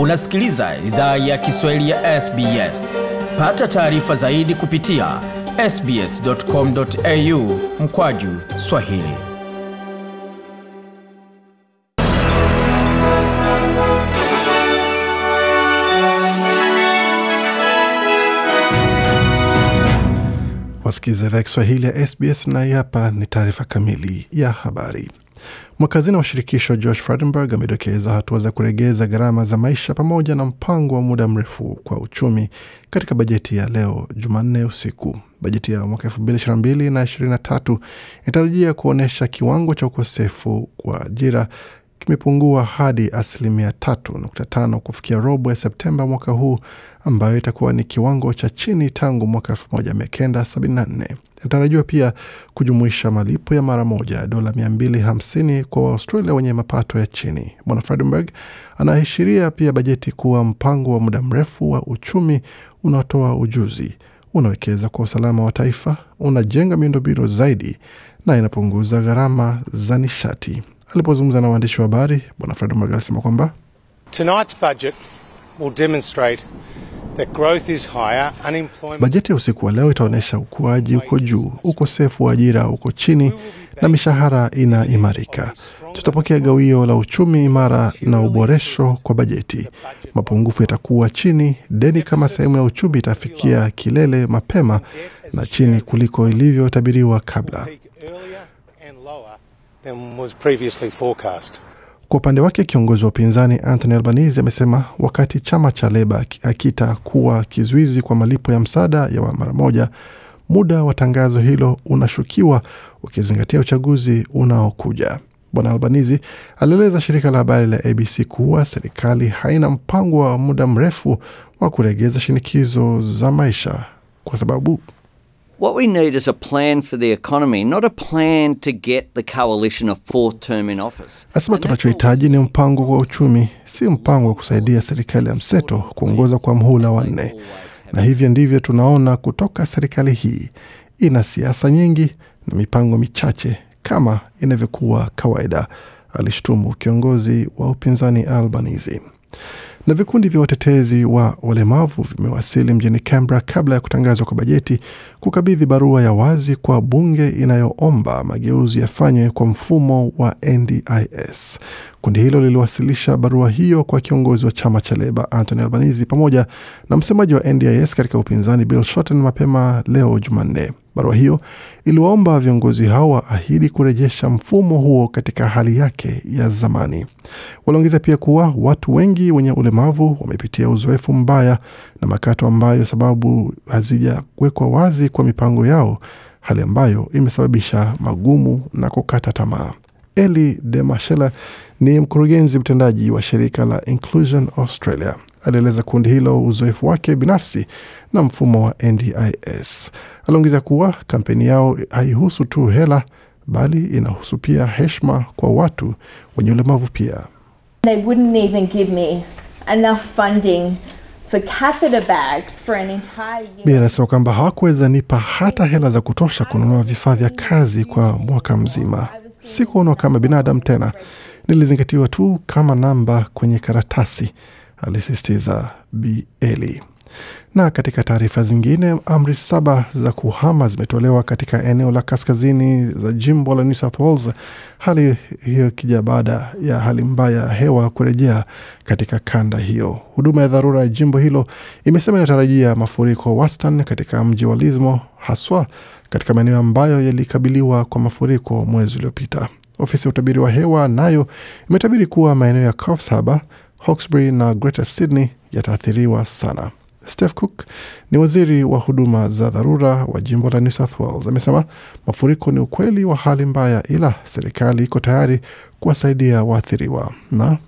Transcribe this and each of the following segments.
Unasikiliza idhaa ya Kiswahili ya SBS. Pata taarifa zaidi kupitia sbs.com.au mkwaju swahili. Wasikiliza idhaa Kiswahili ya SBS na hapa ni taarifa kamili ya habari. Mwakazina wa shirikisho George Frydenberg amedokeza hatua za kuregeza gharama za maisha pamoja na mpango wa muda mrefu kwa uchumi katika bajeti ya leo Jumanne usiku. Bajeti ya mwaka 2022 na 2023 inatarajia kuonyesha kiwango cha ukosefu wa ajira kimepungua hadi asilimia 3.5 kufikia robo ya Septemba mwaka huu, ambayo itakuwa ni kiwango cha chini tangu mwaka 1974. Inatarajiwa pia kujumuisha malipo ya mara moja dola 250 kwa Waaustralia wenye mapato ya chini. Bwana Fredenberg anaashiria pia bajeti kuwa mpango wa muda mrefu wa uchumi unaotoa ujuzi, unawekeza kwa usalama wa taifa, unajenga miundombinu zaidi na inapunguza gharama za nishati. Alipozungumza na waandishi wa habari, Bwana Fredenberg alisema kwamba Tonight's budget will demonstrate that growth is higher, unemployment bajeti ya usiku wa leo itaonyesha ukuaji uko juu, ukosefu wa ajira uko chini na mishahara inaimarika. Tutapokea gawio la uchumi imara na uboresho kwa bajeti. Mapungufu yatakuwa chini, deni kama sehemu ya uchumi itafikia kilele mapema na chini kuliko ilivyotabiriwa kabla. Kwa upande wake kiongozi wa upinzani Anthony Albanese amesema wakati chama cha Leba hakitakuwa kizuizi kwa malipo ya msaada ya mara moja, muda wa tangazo hilo unashukiwa ukizingatia uchaguzi unaokuja. Bwana Albanizi alieleza shirika la habari la ABC kuwa serikali haina mpango wa muda mrefu wa kuregeza shinikizo za maisha kwa sababu What we need is a plan for the economy, not a plan to get the coalition a fourth term in office. Asema tunachohitaji ni mpango wa uchumi, si mpango wa kusaidia serikali ya mseto kuongoza kwa mhula wa nne. Na hivyo ndivyo tunaona kutoka serikali hii. Ina siasa nyingi na mipango michache kama inavyokuwa kawaida, alishtumu kiongozi wa upinzani Albanese. Na vikundi vya watetezi wa walemavu vimewasili mjini Canberra kabla ya kutangazwa kwa bajeti kukabidhi barua ya wazi kwa bunge inayoomba mageuzi yafanywe kwa mfumo wa NDIS. Kundi hilo liliwasilisha barua hiyo kwa kiongozi wa chama cha Leba Anthony Albanese pamoja na msemaji wa NDIS katika upinzani Bill Shorten mapema leo Jumanne. Barua hiyo iliwaomba viongozi hao waahidi kurejesha mfumo huo katika hali yake ya zamani. Waliongeza pia kuwa watu wengi wenye ulemavu wamepitia uzoefu mbaya na makato ambayo sababu hazijawekwa wazi kwa mipango yao, hali ambayo imesababisha magumu na kukata tamaa. Eli de Mashela ni mkurugenzi mtendaji wa shirika la Inclusion Australia. Alieleza kundi hilo uzoefu wake binafsi na mfumo wa NDIS. Aliongeza kuwa kampeni yao haihusu tu hela, bali inahusu pia heshima kwa watu wenye ulemavu pia. They wouldn't even give me enough funding for bags for an year. Bi anasema kwamba hawakuweza nipa hata hela za kutosha kununua vifaa vya kazi kwa mwaka mzima. Sikuonwa kama binadamu tena, nilizingatiwa tu kama namba kwenye karatasi, alisisitiza Bieli. Na katika taarifa zingine, amri saba za kuhama zimetolewa katika eneo la kaskazini za jimbo la New South Wales, hali hiyo ikija baada ya hali mbaya ya hewa kurejea katika kanda hiyo. Huduma ya dharura ya jimbo hilo imesema inatarajia mafuriko wastani katika mji wa Lismo, haswa katika maeneo ambayo yalikabiliwa kwa mafuriko mwezi uliopita. Ofisi ya utabiri wa hewa nayo imetabiri kuwa maeneo ya Coffs Harbour, Hawkesbury na Greater Sydney yataathiriwa sana. Steph Cook ni waziri wa huduma za dharura wa jimbo la New South Wales. Amesema mafuriko ni ukweli wa hali mbaya, ila serikali iko tayari kuwasaidia waathiriwa na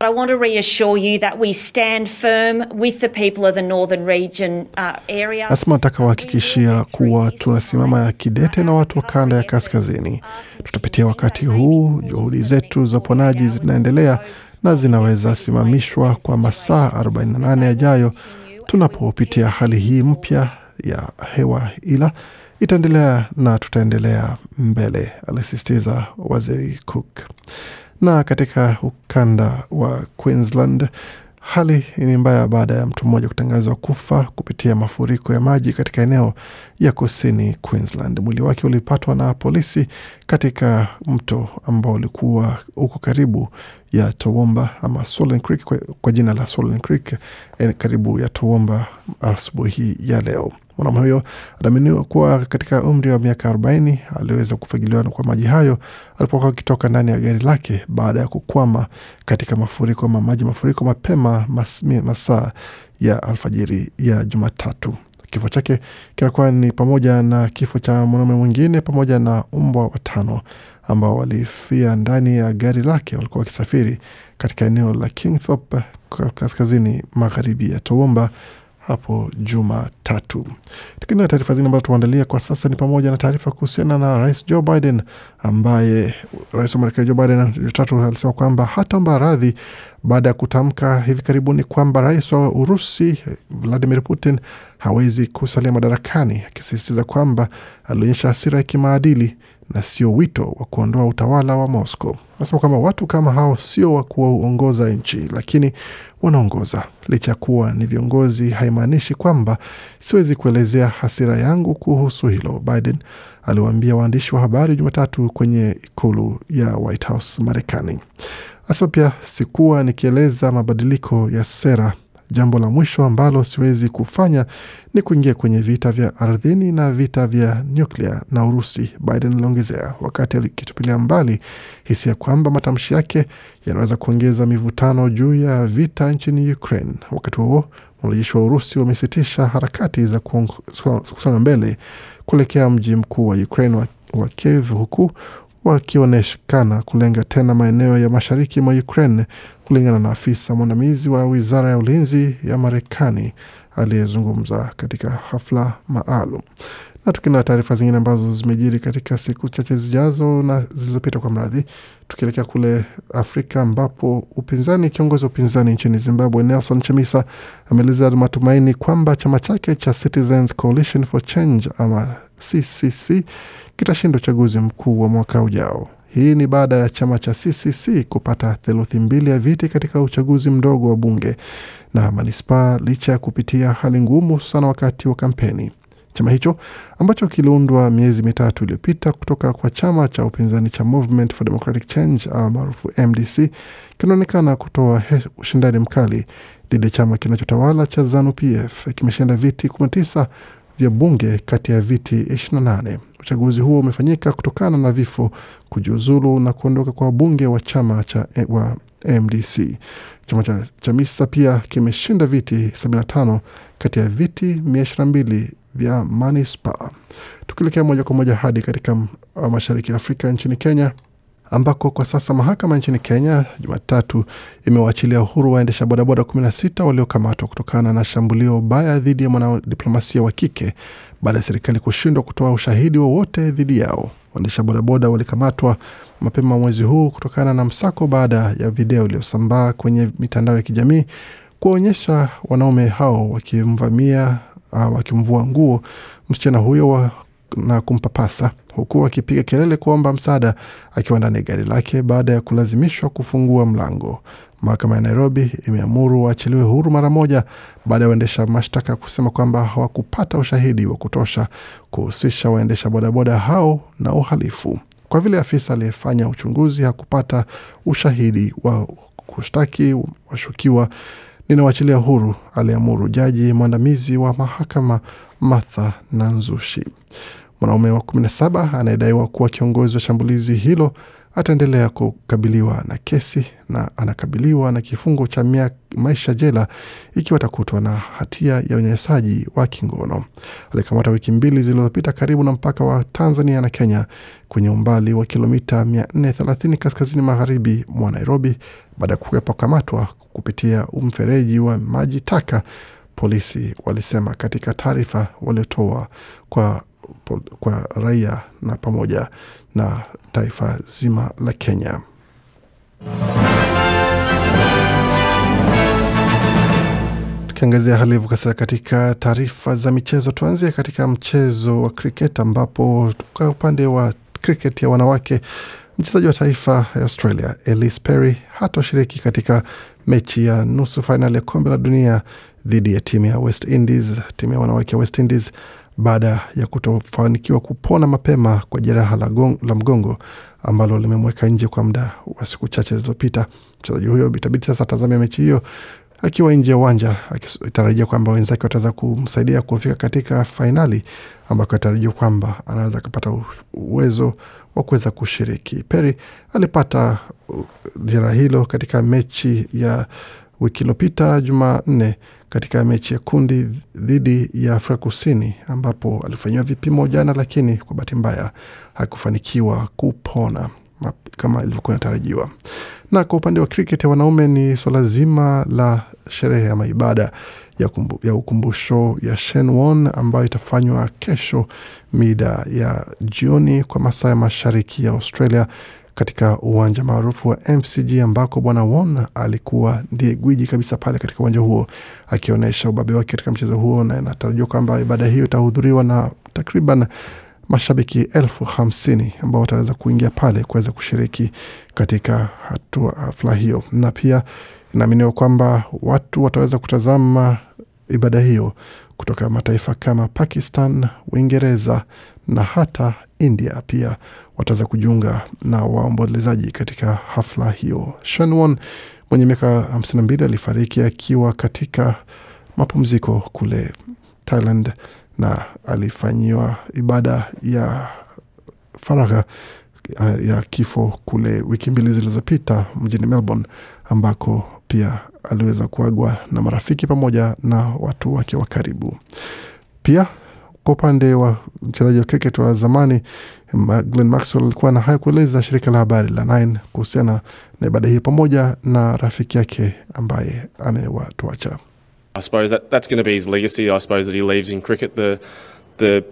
I want to reassure you that we stand firm with the people of the Northern Region uh, area. Nasema nataka wahakikishia kuwa tunasimama kidete na watu wa kanda ya kaskazini. Tutapitia wakati huu, juhudi zetu za uponaji zinaendelea na zinaweza simamishwa kwa masaa 48 yajayo tunapopitia hali hii mpya ya hewa, ila itaendelea na tutaendelea mbele, alisisitiza waziri Cook. Na katika ukanda wa Queensland Hali ni mbaya baada ya mtu mmoja kutangazwa kufa kupitia mafuriko ya maji katika eneo ya kusini Queensland. Mwili wake ulipatwa na polisi katika mto ambao ulikuwa uko karibu ya Toowoomba ama Swollen Creek kwa, kwa jina la Swollen Creek eh, karibu ya Toowoomba asubuhi ya leo. Mwanaume huyo anaaminiwa kuwa katika umri wa miaka 40 aliweza kufagiliwa kwa maji hayo alipokuwa akitoka ndani ya gari lake baada ya kukwama katika mafuriko ama maji mafuriko mapema mas, masaa ya alfajiri ya Jumatatu. Kifo chake kinakuwa ni pamoja na kifo cha mwanaume mwingine pamoja na mbwa watano ambao walifia ndani ya gari lake. Walikuwa wakisafiri katika eneo la Kingthorpe kaskazini magharibi ya Toowoomba hapo Jumatatu. Lakini na taarifa zingine ambazo tumeandalia kwa sasa ni pamoja na taarifa kuhusiana na Rais Joe Biden ambaye rais wa Marekani Joe Biden Jumatatu alisema kwamba hataomba radhi baada ya kutamka hivi karibuni kwamba rais wa Urusi Vladimir Putin hawezi kusalia madarakani, akisisitiza kwamba alionyesha hasira ya kimaadili na sio wito wa kuondoa utawala wa Moscow. Anasema kwamba watu kama hao sio wa kuongoza nchi, lakini wanaongoza. Licha ya kuwa ni viongozi, haimaanishi kwamba siwezi kuelezea hasira yangu kuhusu hilo, Biden aliwaambia waandishi wa habari Jumatatu kwenye ikulu ya White House Marekani. Anasema pia sikuwa nikieleza mabadiliko ya sera Jambo la mwisho ambalo siwezi kufanya ni kuingia kwenye vita vya ardhini na vita vya nyuklia na Urusi, Biden aliongezea, wakati akitupilia mbali hisia kwamba matamshi yake yanaweza kuongeza mivutano juu ya vita nchini Ukraine. Wakati huo wanajeshi wa Urusi wamesitisha harakati za kusonga mbele kuelekea mji mkuu wa Ukraine wa, Kiev huku wakionekana kulenga tena maeneo ya mashariki mwa Ukraine, kulingana na afisa mwandamizi wa wizara ya ulinzi ya Marekani aliyezungumza katika hafla maalum. Na tukina taarifa zingine ambazo zimejiri katika siku chache zijazo na zilizopita, kwa mradhi, tukielekea kule Afrika ambapo upinzani, kiongozi wa upinzani nchini Zimbabwe Nelson Chamisa ameeleza matumaini kwamba chama chake cha Citizens Coalition for Change ama CCC kitashinda uchaguzi mkuu wa mwaka ujao. Hii ni baada ya chama cha CCC kupata theluthi mbili ya viti katika uchaguzi mdogo wa bunge na manispaa licha ya kupitia hali ngumu sana wakati wa kampeni. Chama hicho ambacho kiliundwa miezi mitatu iliyopita kutoka kwa chama cha upinzani cha Movement for Democratic Change maarufu MDC kinaonekana kutoa ushindani mkali dhidi ya chama kinachotawala cha ZANU PF. Kimeshinda viti 19 vya bunge kati ya viti 28. Uchaguzi huo umefanyika kutokana na vifo, kujiuzulu na kuondoka kwa wabunge wa chama cha wa MDC. Chama cha Chamisa pia kimeshinda viti 75 kati ya viti 122 vya manispa. Tukielekea moja kwa moja hadi katika mashariki ya Afrika nchini Kenya ambako kwa sasa mahakama nchini Kenya Jumatatu imewaachilia uhuru waendesha bodaboda 16 waliokamatwa kutokana na shambulio baya dhidi ya mwanadiplomasia wa kike baada ya serikali kushindwa kutoa ushahidi wowote dhidi yao. Waendesha bodaboda walikamatwa mapema mwezi huu kutokana na msako baada ya video iliyosambaa kwenye mitandao ya kijamii kuwaonyesha wanaume hao wakimvamia wakimvua nguo msichana huyo wa na kumpapasa huku akipiga kelele kuomba msaada akiwa ndani ya gari lake baada ya kulazimishwa kufungua mlango. Mahakama ya Nairobi imeamuru waachiliwe huru mara moja baada ya waendesha mashtaka kusema kwamba hawakupata ushahidi wa kutosha kuhusisha waendesha bodaboda hao na uhalifu. Kwa vile afisa aliyefanya uchunguzi hakupata ushahidi wa kushtaki washukiwa, ninawachilia huru, aliamuru jaji mwandamizi wa mahakama Martha Nanzushi. Mwanaume wa 17 anayedaiwa kuwa kiongozi wa shambulizi hilo ataendelea kukabiliwa na kesi na anakabiliwa na kifungo cha maisha jela ikiwa atakutwa na hatia ya unyanyasaji wa kingono. Alikamata wiki mbili zilizopita karibu na mpaka wa Tanzania na Kenya kwenye umbali wa kilomita 430 kaskazini magharibi mwa Nairobi baada ya kukwepa kukamatwa kupitia mfereji wa maji taka, polisi walisema katika taarifa waliotoa kwa kwa raia na pamoja na taifa zima la Kenya. Tukiangazia hali hivyo sasa katika taarifa za michezo, tuanzie katika mchezo wa kriket ambapo kwa upande wa kriket ya wanawake Mchezaji wa taifa ya Australia Elise Perry hatoshiriki katika mechi ya nusu fainali ya kombe la dunia dhidi ya timu ya West Indies, timu ya wanawake ya West Indies baada ya kutofanikiwa kupona mapema kwa jeraha la, la mgongo ambalo limemweka nje kwa muda wa siku chache zilizopita. Mchezaji huyo itabidi sasa atazamia mechi hiyo akiwa nje ya uwanja akitarajia kwamba wenzake wataweza kumsaidia kufika katika fainali ambako atarajia kwamba anaweza akapata uwezo wa kuweza kushiriki. Perry alipata jeraha hilo katika mechi ya wiki iliyopita Jumanne katika mechi ya kundi dhidi ya Afrika Kusini ambapo alifanyiwa vipimo jana, lakini kwa bahati mbaya hakufanikiwa kupona kama ilivyokuwa inatarajiwa. Na kwa upande wa cricket ya wanaume ni swala zima la sherehe ama ibada ya, ya ukumbusho ya Shenwon ambayo itafanywa kesho mida ya jioni kwa masaa ya mashariki ya Australia katika uwanja maarufu wa MCG ambako bwana Won alikuwa ndiye gwiji kabisa pale katika uwanja huo akionyesha ubabe wake katika mchezo huo, na inatarajiwa kwamba ibada hiyo itahudhuriwa na takriban mashabiki elfu hamsini ambao wataweza kuingia pale kuweza kushiriki katika hatua hafla hiyo, na pia inaaminiwa kwamba watu wataweza kutazama ibada hiyo kutoka mataifa kama Pakistan, Uingereza na hata India pia wataweza kujiunga na waombolezaji katika hafla hiyo. Shanwon mwenye miaka 52 alifariki akiwa katika mapumziko kule Thailand na alifanyiwa ibada ya faragha ya kifo kule wiki mbili zilizopita mjini Melbourne, ambako pia aliweza kuagwa na marafiki pamoja na watu wake wa karibu. Pia kwa upande wa mchezaji wa cricket wa zamani Glenn Maxwell alikuwa na haya kueleza shirika la habari la Nine kuhusiana na ibada hii pamoja na rafiki yake ambaye amewatuacha. I suppose that, that's going to be his legacy. I suppose that he leaves in cricket the the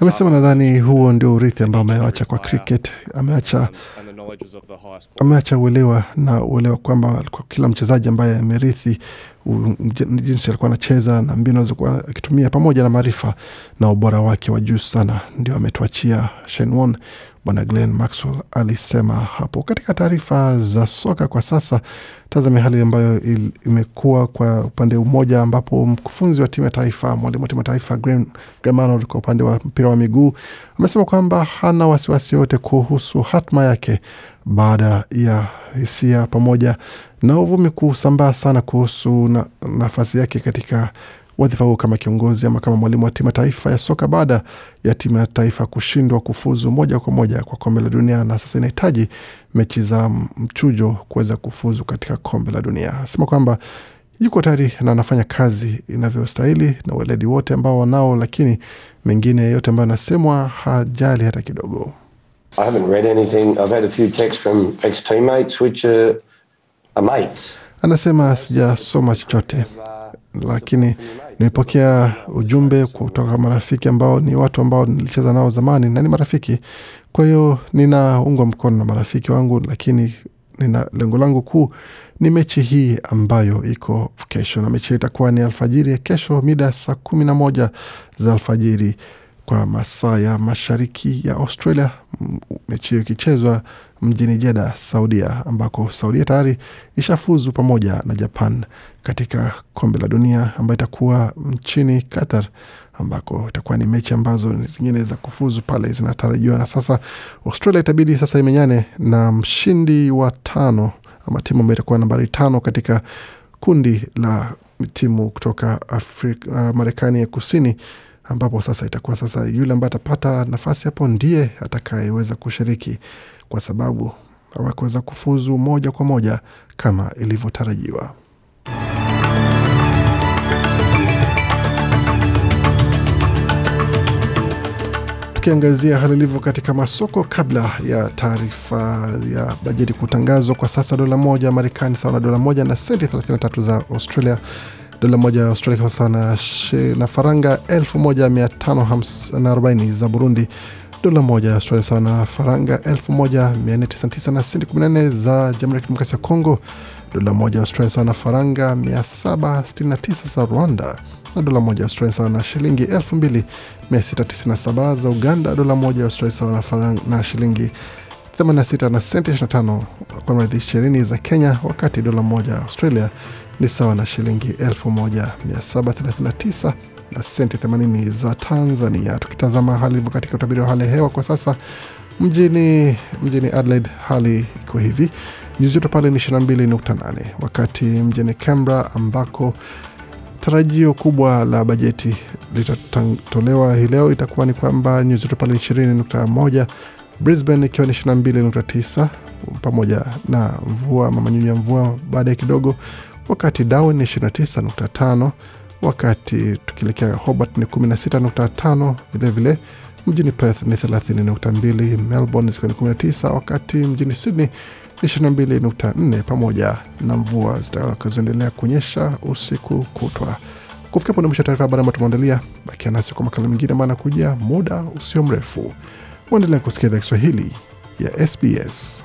Amesema nadhani huo ndio urithi ambao ameacha kwa cricket. Ameacha highest ameacha uelewa na uelewa kwamba kwa kila mchezaji ambaye amerithi jinsi alikuwa anacheza na mbinu alizokuwa akitumia pamoja na maarifa na ubora wake wa juu sana, ndio ametuachia Shenwon. Bwana Glenn Maxwell alisema hapo. Katika taarifa za soka kwa sasa, tazame hali ambayo imekuwa kwa upande mmoja, ambapo mkufunzi wa timu ya taifa, mwalimu wa timu ya taifa Graham Arnold kwa upande wa mpira wa miguu amesema kwamba hana wasiwasi yote kuhusu hatma yake baada ya hisia pamoja na uvumi kusambaa sana kuhusu na, nafasi yake katika wadhifa huo kama kiongozi ama kama mwalimu wa timu ya taifa ya soka baada ya timu ya taifa kushindwa kufuzu moja kwa moja kwa kombe la dunia, na sasa inahitaji mechi za mchujo kuweza kufuzu katika kombe la dunia. Asema kwamba yuko tayari na anafanya kazi inavyostahili na weledi wote ambao wanao, lakini mengine yote ambayo anasemwa hajali hata kidogo. I haven't read anything. I've had a few texts from ex teammates, which are, are mates. Anasema sijasoma chochote, lakini nimepokea ujumbe kutoka marafiki ambao ni watu ambao nilicheza nao zamani na ni marafiki. Kwa hiyo ninaungwa mkono na marafiki wangu, lakini nina lengo langu kuu ni mechi hii ambayo iko kesho, na mechi itakuwa ni alfajiri ya kesho mida saa kumi na moja za alfajiri kwa masaa ya mashariki ya Australia, mechi hiyo ikichezwa mjini Jeda, Saudia, ambako Saudia tayari ishafuzu pamoja na Japan katika kombe la dunia ambayo itakuwa nchini Qatar, ambako itakuwa ni mechi ambazo zingine za kufuzu pale zinatarajiwa. Na sasa Australia itabidi sasa imenyane na mshindi wa tano ama timu ambayo itakuwa nambari tano katika kundi la timu kutoka Afrika, Marekani ya kusini ambapo sasa itakuwa sasa yule ambaye atapata nafasi hapo ndiye atakayeweza kushiriki kwa sababu hawakuweza kufuzu moja kwa moja kama ilivyotarajiwa. Tukiangazia hali ilivyo katika masoko kabla ya taarifa ya bajeti kutangazwa, kwa sasa dola moja Marekani sawa na dola moja na senti 33 za Australia dola moja ya Australia kwa sawa na, na faranga 1540 za Burundi, dola moja ya Australia sawa na faranga 1499 na senti 14 za Jamhuri ya Kidemokrasia ya Kongo, dola moja ya Australia sawa na faranga 769 za Rwanda. Na dola moja ya Australia sawa na shilingi 2697 za Uganda, dola moja ya Australia sawa na, faranga, na shilingi 86 na senti 25 kwa mradhi 20 za Kenya, wakati dola moja Australia ni sawa na shilingi 1739 na senti 80 za Tanzania. Tukitazama hali ilivyo katika utabiri wa hali ya hewa kwa sasa mjini, mjini Adelaide hali iko hivi nyuzi joto pale ni 22.8, wakati mjini Canberra ambako tarajio kubwa la bajeti litatolewa hii leo itakuwa ni kwamba nyuzi joto pale ni 20.1, Brisbane ikiwa ni 22.9 pamoja na mvua ama manyunyu ya mvua baadaye kidogo, wakati Darwin ni 29.5, wakati tukielekea Hobart ni 16.5 vilevile mjini Perth ni 30.2, Melbourne zikiwa ni 19, wakati mjini Sydney ni 22.4, pamoja na mvua zitakazoendelea kunyesha usiku kutwa. Kufikia ni mwisho wa taarifa habari ambayo tumeandalia. Bakia nasi kwa makala mengine ambayo anakuja muda usio mrefu. Waendelea kusikia idhaa Kiswahili ya SBS.